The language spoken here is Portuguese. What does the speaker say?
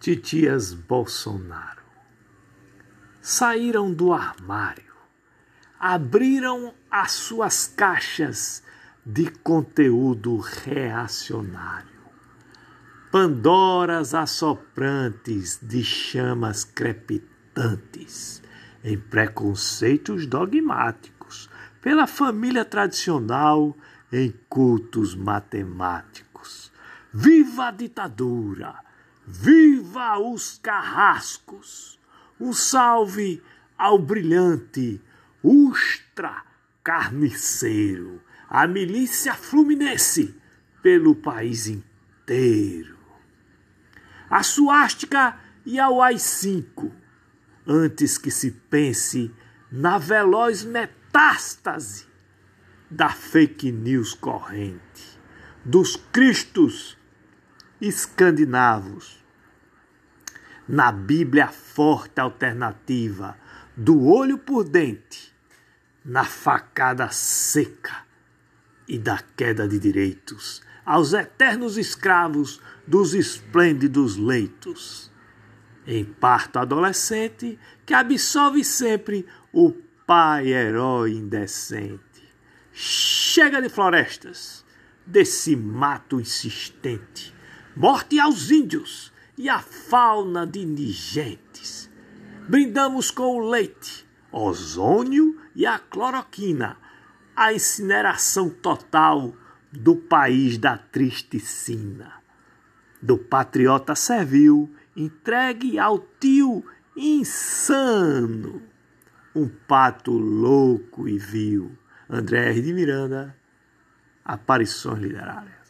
titias Bolsonaro saíram do armário, abriram as suas caixas de conteúdo reacionário. Pandoras assoprantes de chamas crepitantes em preconceitos dogmáticos pela família tradicional em cultos matemáticos. Viva a ditadura! Viva os carrascos! Um salve ao brilhante Ustra Carniceiro, a milícia fluminense pelo país inteiro. A suástica e ao AI-5, antes que se pense na veloz metástase da fake news corrente, dos cristos escandinavos, na Bíblia forte alternativa, do olho por dente, na facada seca e da queda de direitos, aos eternos escravos dos esplêndidos leitos. Em parto adolescente que absolve sempre o pai herói indecente. Chega de florestas, desse mato insistente. Morte aos índios e à fauna de indigentes. Brindamos com o leite, ozônio e a cloroquina, a incineração total do país da triste sina. Do patriota servil, entregue ao tio insano. Um pato louco e vil André R. de Miranda, Aparições Literárias.